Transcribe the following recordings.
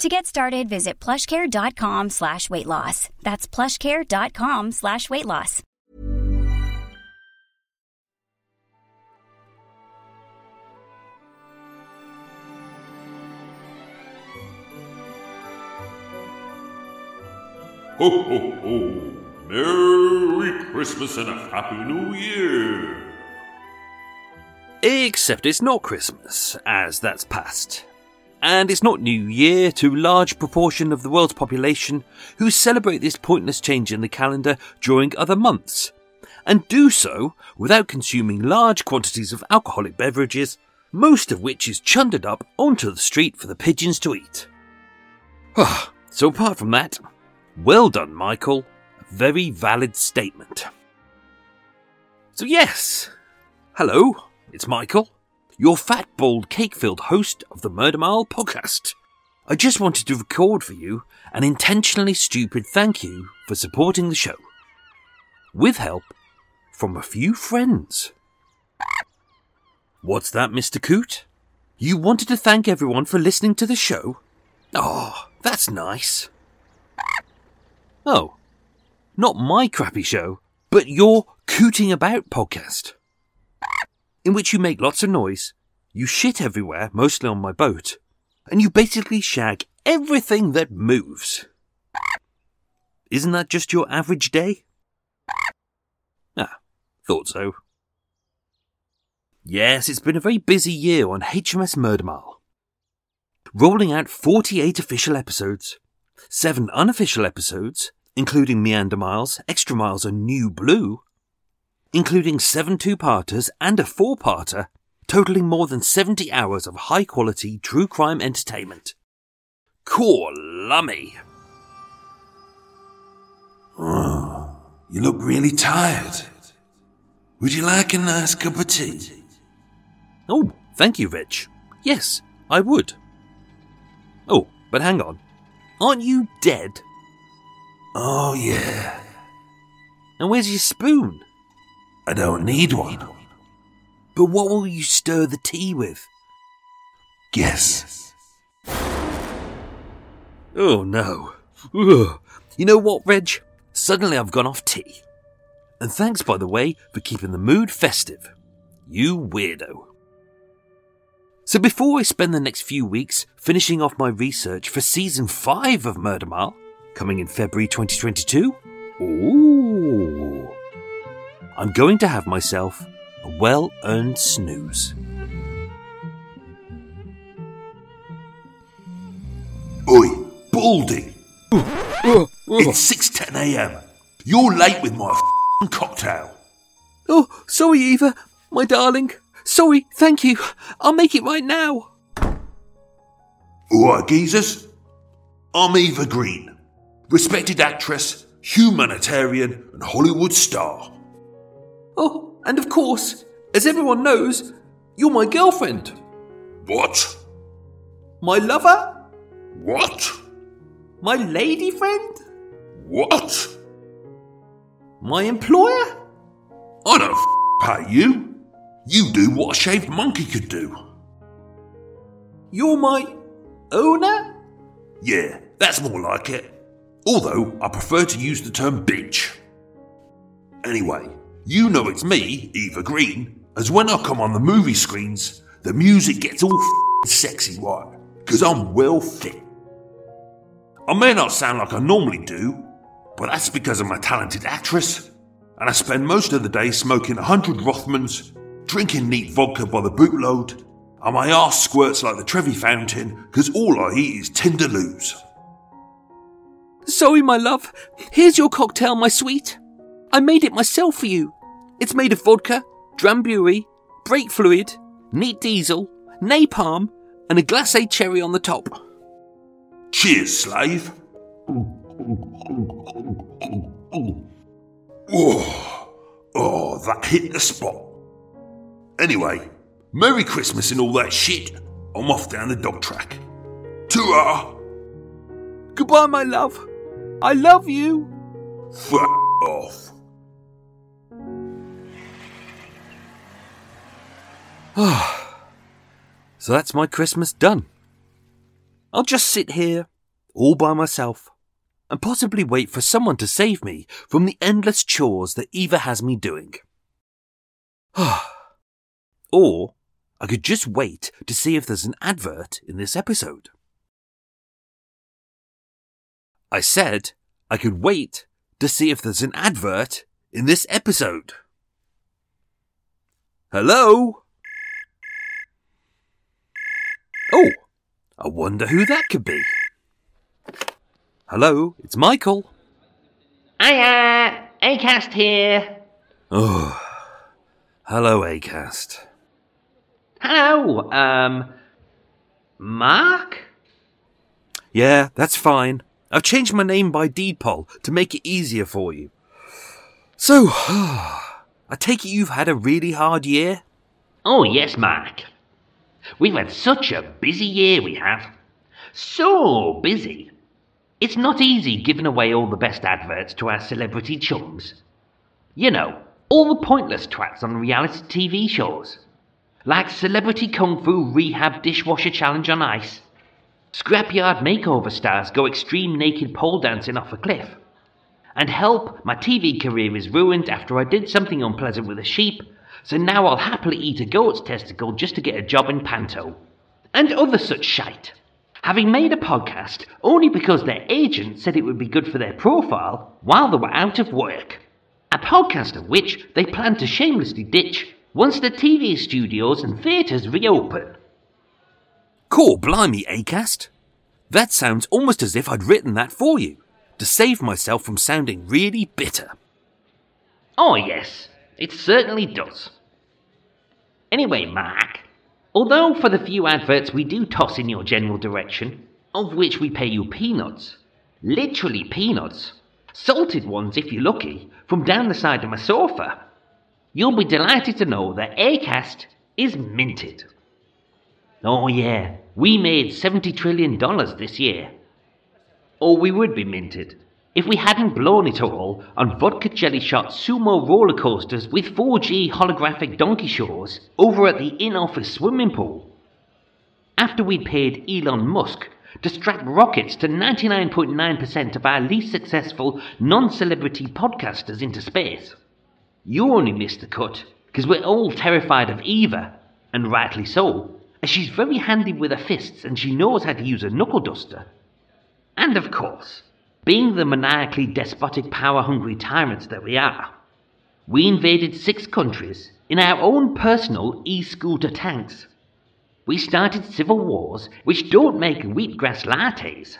To get started, visit plushcare.com slash weight loss. That's plushcare.com slash weight loss. Ho, ho, ho! Merry Christmas and a Happy New Year! Except it's not Christmas, as that's past. And it's not New Year to large proportion of the world's population who celebrate this pointless change in the calendar during other months, and do so without consuming large quantities of alcoholic beverages, most of which is chundered up onto the street for the pigeons to eat. so apart from that, well done, Michael. A very valid statement. So yes, hello, it's Michael your fat, bald, cake filled host of the Murder Mile podcast. I just wanted to record for you an intentionally stupid thank you for supporting the show. With help from a few friends. What's that, Mr. Coot? You wanted to thank everyone for listening to the show? Oh, that's nice. Oh, not my crappy show, but your Cooting About podcast in which you make lots of noise, you shit everywhere, mostly on my boat, and you basically shag everything that moves. Isn't that just your average day? Ah, thought so. Yes, it's been a very busy year on HMS Murdermile. Rolling out 48 official episodes, 7 unofficial episodes, including Meander Miles, Extra Miles, and New Blue, including seven two-parters and a four-parter, totaling more than 70 hours of high-quality true crime entertainment. Core lummy. Oh, you look really tired. Would you like a nice cup of tea? Oh, thank you, Rich. Yes, I would. Oh, but hang on. Aren't you dead? Oh, yeah. And where's your spoon? I don't need one. But what will you stir the tea with? Guess. Oh no. Ugh. You know what, Reg? Suddenly I've gone off tea. And thanks, by the way, for keeping the mood festive. You weirdo. So before I spend the next few weeks finishing off my research for season 5 of Murder Mile, coming in February 2022, ooh, I'm going to have myself a well earned snooze. Oi, Baldy! it's 6.10 a.m. You're late with my f***ing cocktail. Oh, sorry, Eva, my darling. Sorry, thank you. I'll make it right now. Alright, geezers. I'm Eva Green, respected actress, humanitarian, and Hollywood star. Oh, and of course, as everyone knows, you're my girlfriend. What? My lover? What? My lady friend? What? My employer? I don't f- pay you. You do what a shaved monkey could do. You're my owner? Yeah, that's more like it. Although I prefer to use the term bitch. Anyway, you know it's me, Eva Green, as when I come on the movie screens, the music gets all sexy, right? Because I'm well fit. I may not sound like I normally do, but that's because I'm a talented actress, and I spend most of the day smoking a hundred Rothmans, drinking neat vodka by the bootload, and my arse squirts like the Trevi fountain because all I eat is Tinderloos. Sorry, my love. Here's your cocktail, my sweet. I made it myself for you. It's made of vodka, drambuie, brake fluid, neat diesel, napalm, and a glacé cherry on the top. Cheers, slave. Oh, oh, that hit the spot. Anyway, Merry Christmas and all that shit. I'm off down the dog track. ta Goodbye, my love. I love you. Fuck off. So that's my Christmas done. I'll just sit here, all by myself, and possibly wait for someone to save me from the endless chores that Eva has me doing. or I could just wait to see if there's an advert in this episode. I said I could wait to see if there's an advert in this episode. Hello? Oh, I wonder who that could be. Hello, it's Michael. Hiya, Acast here. Oh, hello, Acast. Hello, um, Mark? Yeah, that's fine. I've changed my name by deed poll to make it easier for you. So, I take it you've had a really hard year? Oh, yes, Mark. We've had such a busy year, we have. So busy. It's not easy giving away all the best adverts to our celebrity chums. You know, all the pointless twats on reality TV shows. Like Celebrity Kung Fu Rehab Dishwasher Challenge on Ice. Scrapyard Makeover stars go extreme naked pole dancing off a cliff. And help, my TV career is ruined after I did something unpleasant with a sheep so now I'll happily eat a goat's testicle just to get a job in Panto. And other such shite. Having made a podcast only because their agent said it would be good for their profile while they were out of work. A podcast of which they plan to shamelessly ditch once the TV studios and theatres reopen. Cool, blimey, Acast. That sounds almost as if I'd written that for you, to save myself from sounding really bitter. Oh, yes, it certainly does. Anyway, Mark, although for the few adverts we do toss in your general direction, of which we pay you peanuts, literally peanuts, salted ones if you're lucky, from down the side of my sofa, you'll be delighted to know that Acast is minted. Oh, yeah, we made $70 trillion this year. Or we would be minted if we hadn't blown it all on vodka jelly shot sumo roller coasters with 4G holographic donkey shows over at the in office swimming pool. After we'd paid Elon Musk to strap rockets to 99.9% of our least successful non celebrity podcasters into space. You only missed the cut because we're all terrified of Eva, and rightly so, as she's very handy with her fists and she knows how to use a knuckle duster. And of course, being the maniacally despotic, power hungry tyrants that we are, we invaded six countries in our own personal e scooter tanks. We started civil wars which don't make wheatgrass lattes.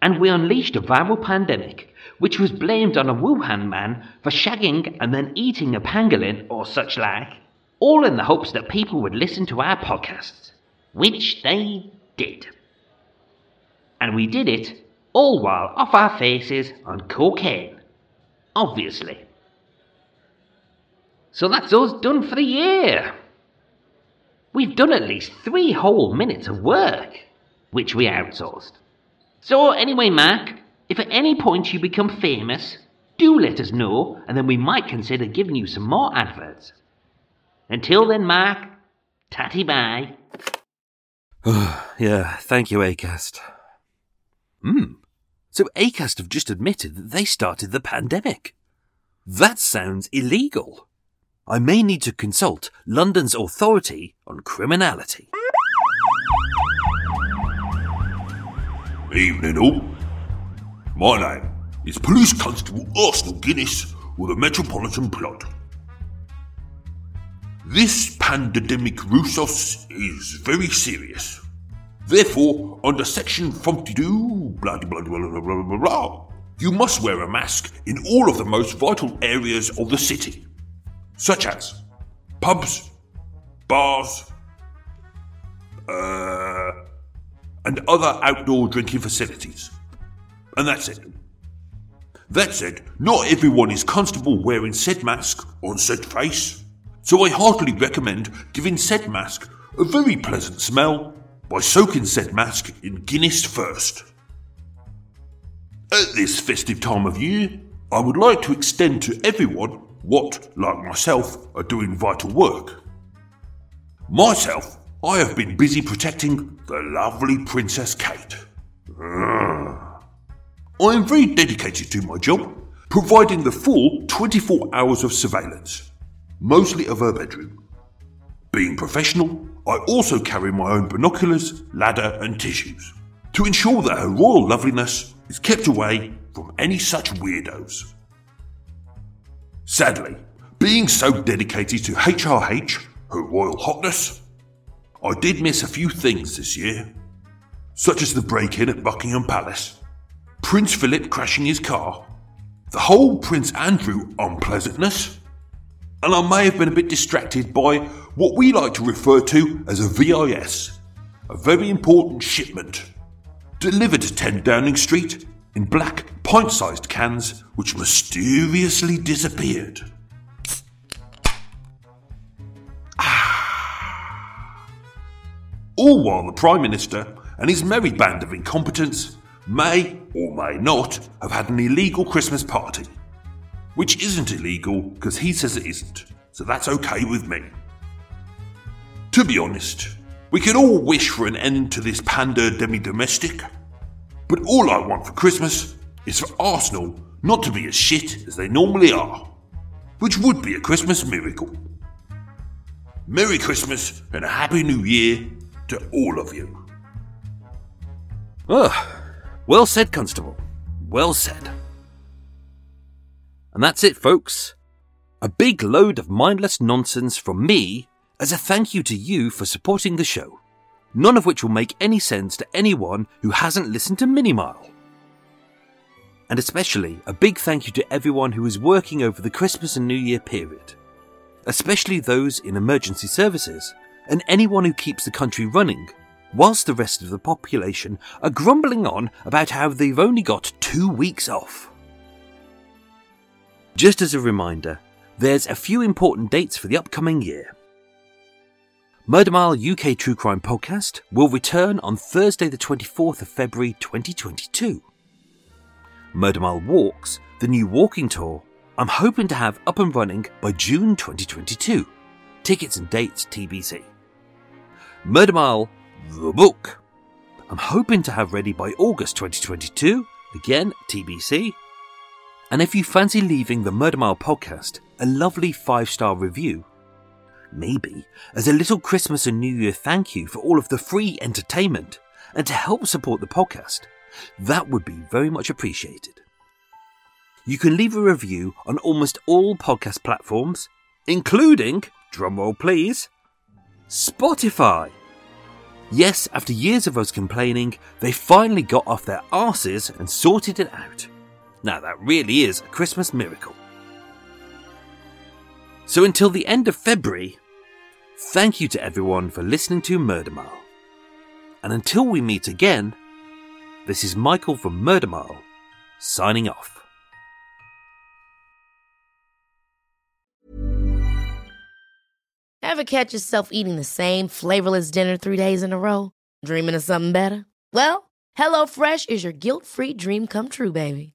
And we unleashed a viral pandemic which was blamed on a Wuhan man for shagging and then eating a pangolin or such like, all in the hopes that people would listen to our podcasts, which they did. And we did it all while off our faces on cocaine. Obviously. So that's us done for the year. We've done at least three whole minutes of work, which we outsourced. So, anyway, Mark, if at any point you become famous, do let us know, and then we might consider giving you some more adverts. Until then, Mark, tatty bye. yeah, thank you, Acast. Hmm. So Acast have just admitted that they started the pandemic. That sounds illegal. I may need to consult London's Authority on Criminality. Evening all. My name is Police Constable Arsenal Guinness, with the Metropolitan plot. This pandemic Roussos is very serious. Therefore, under section 42, blah blah blah blah blah blah blah, you must wear a mask in all of the most vital areas of the city, such as pubs, bars, uh, and other outdoor drinking facilities. And that's it. That said, not everyone is comfortable wearing said mask on said face, so I heartily recommend giving said mask a very pleasant smell by soaking said mask in Guinness first. At this festive time of year, I would like to extend to everyone what, like myself, are doing vital work. Myself, I have been busy protecting the lovely Princess Kate. I am very dedicated to my job, providing the full 24 hours of surveillance, mostly of her bedroom. Being professional, I also carry my own binoculars, ladder, and tissues to ensure that her royal loveliness is kept away from any such weirdos. Sadly, being so dedicated to HRH, her royal hotness, I did miss a few things this year, such as the break in at Buckingham Palace, Prince Philip crashing his car, the whole Prince Andrew unpleasantness, and I may have been a bit distracted by what we like to refer to as a VIS, a very important shipment delivered to 10 Downing Street in black pint sized cans which mysteriously disappeared. Ah. All while the Prime Minister and his merry band of incompetents may or may not have had an illegal Christmas party. Which isn't illegal because he says it isn't, so that's okay with me. To be honest, we can all wish for an end to this panda demi domestic, but all I want for Christmas is for Arsenal not to be as shit as they normally are, which would be a Christmas miracle. Merry Christmas and a Happy New Year to all of you. Ah, well said, Constable. Well said. And that's it, folks. A big load of mindless nonsense from me as a thank you to you for supporting the show, none of which will make any sense to anyone who hasn't listened to Minimile. And especially a big thank you to everyone who is working over the Christmas and New Year period, especially those in emergency services and anyone who keeps the country running, whilst the rest of the population are grumbling on about how they've only got two weeks off. Just as a reminder, there's a few important dates for the upcoming year. Murder Mile UK True Crime Podcast will return on Thursday, the 24th of February 2022. Murder Mile Walks, the new walking tour, I'm hoping to have up and running by June 2022. Tickets and dates TBC. Murder Mile, the book, I'm hoping to have ready by August 2022. Again, TBC. And if you fancy leaving the Murder Mile podcast a lovely five star review, maybe as a little Christmas and New Year thank you for all of the free entertainment and to help support the podcast, that would be very much appreciated. You can leave a review on almost all podcast platforms, including, drumroll please, Spotify. Yes, after years of us complaining, they finally got off their asses and sorted it out. Now that really is a Christmas miracle. So until the end of February, thank you to everyone for listening to Murder Mile. And until we meet again, this is Michael from Murder Mile, signing off. Ever catch yourself eating the same flavorless dinner three days in a row? Dreaming of something better? Well, HelloFresh is your guilt free dream come true, baby.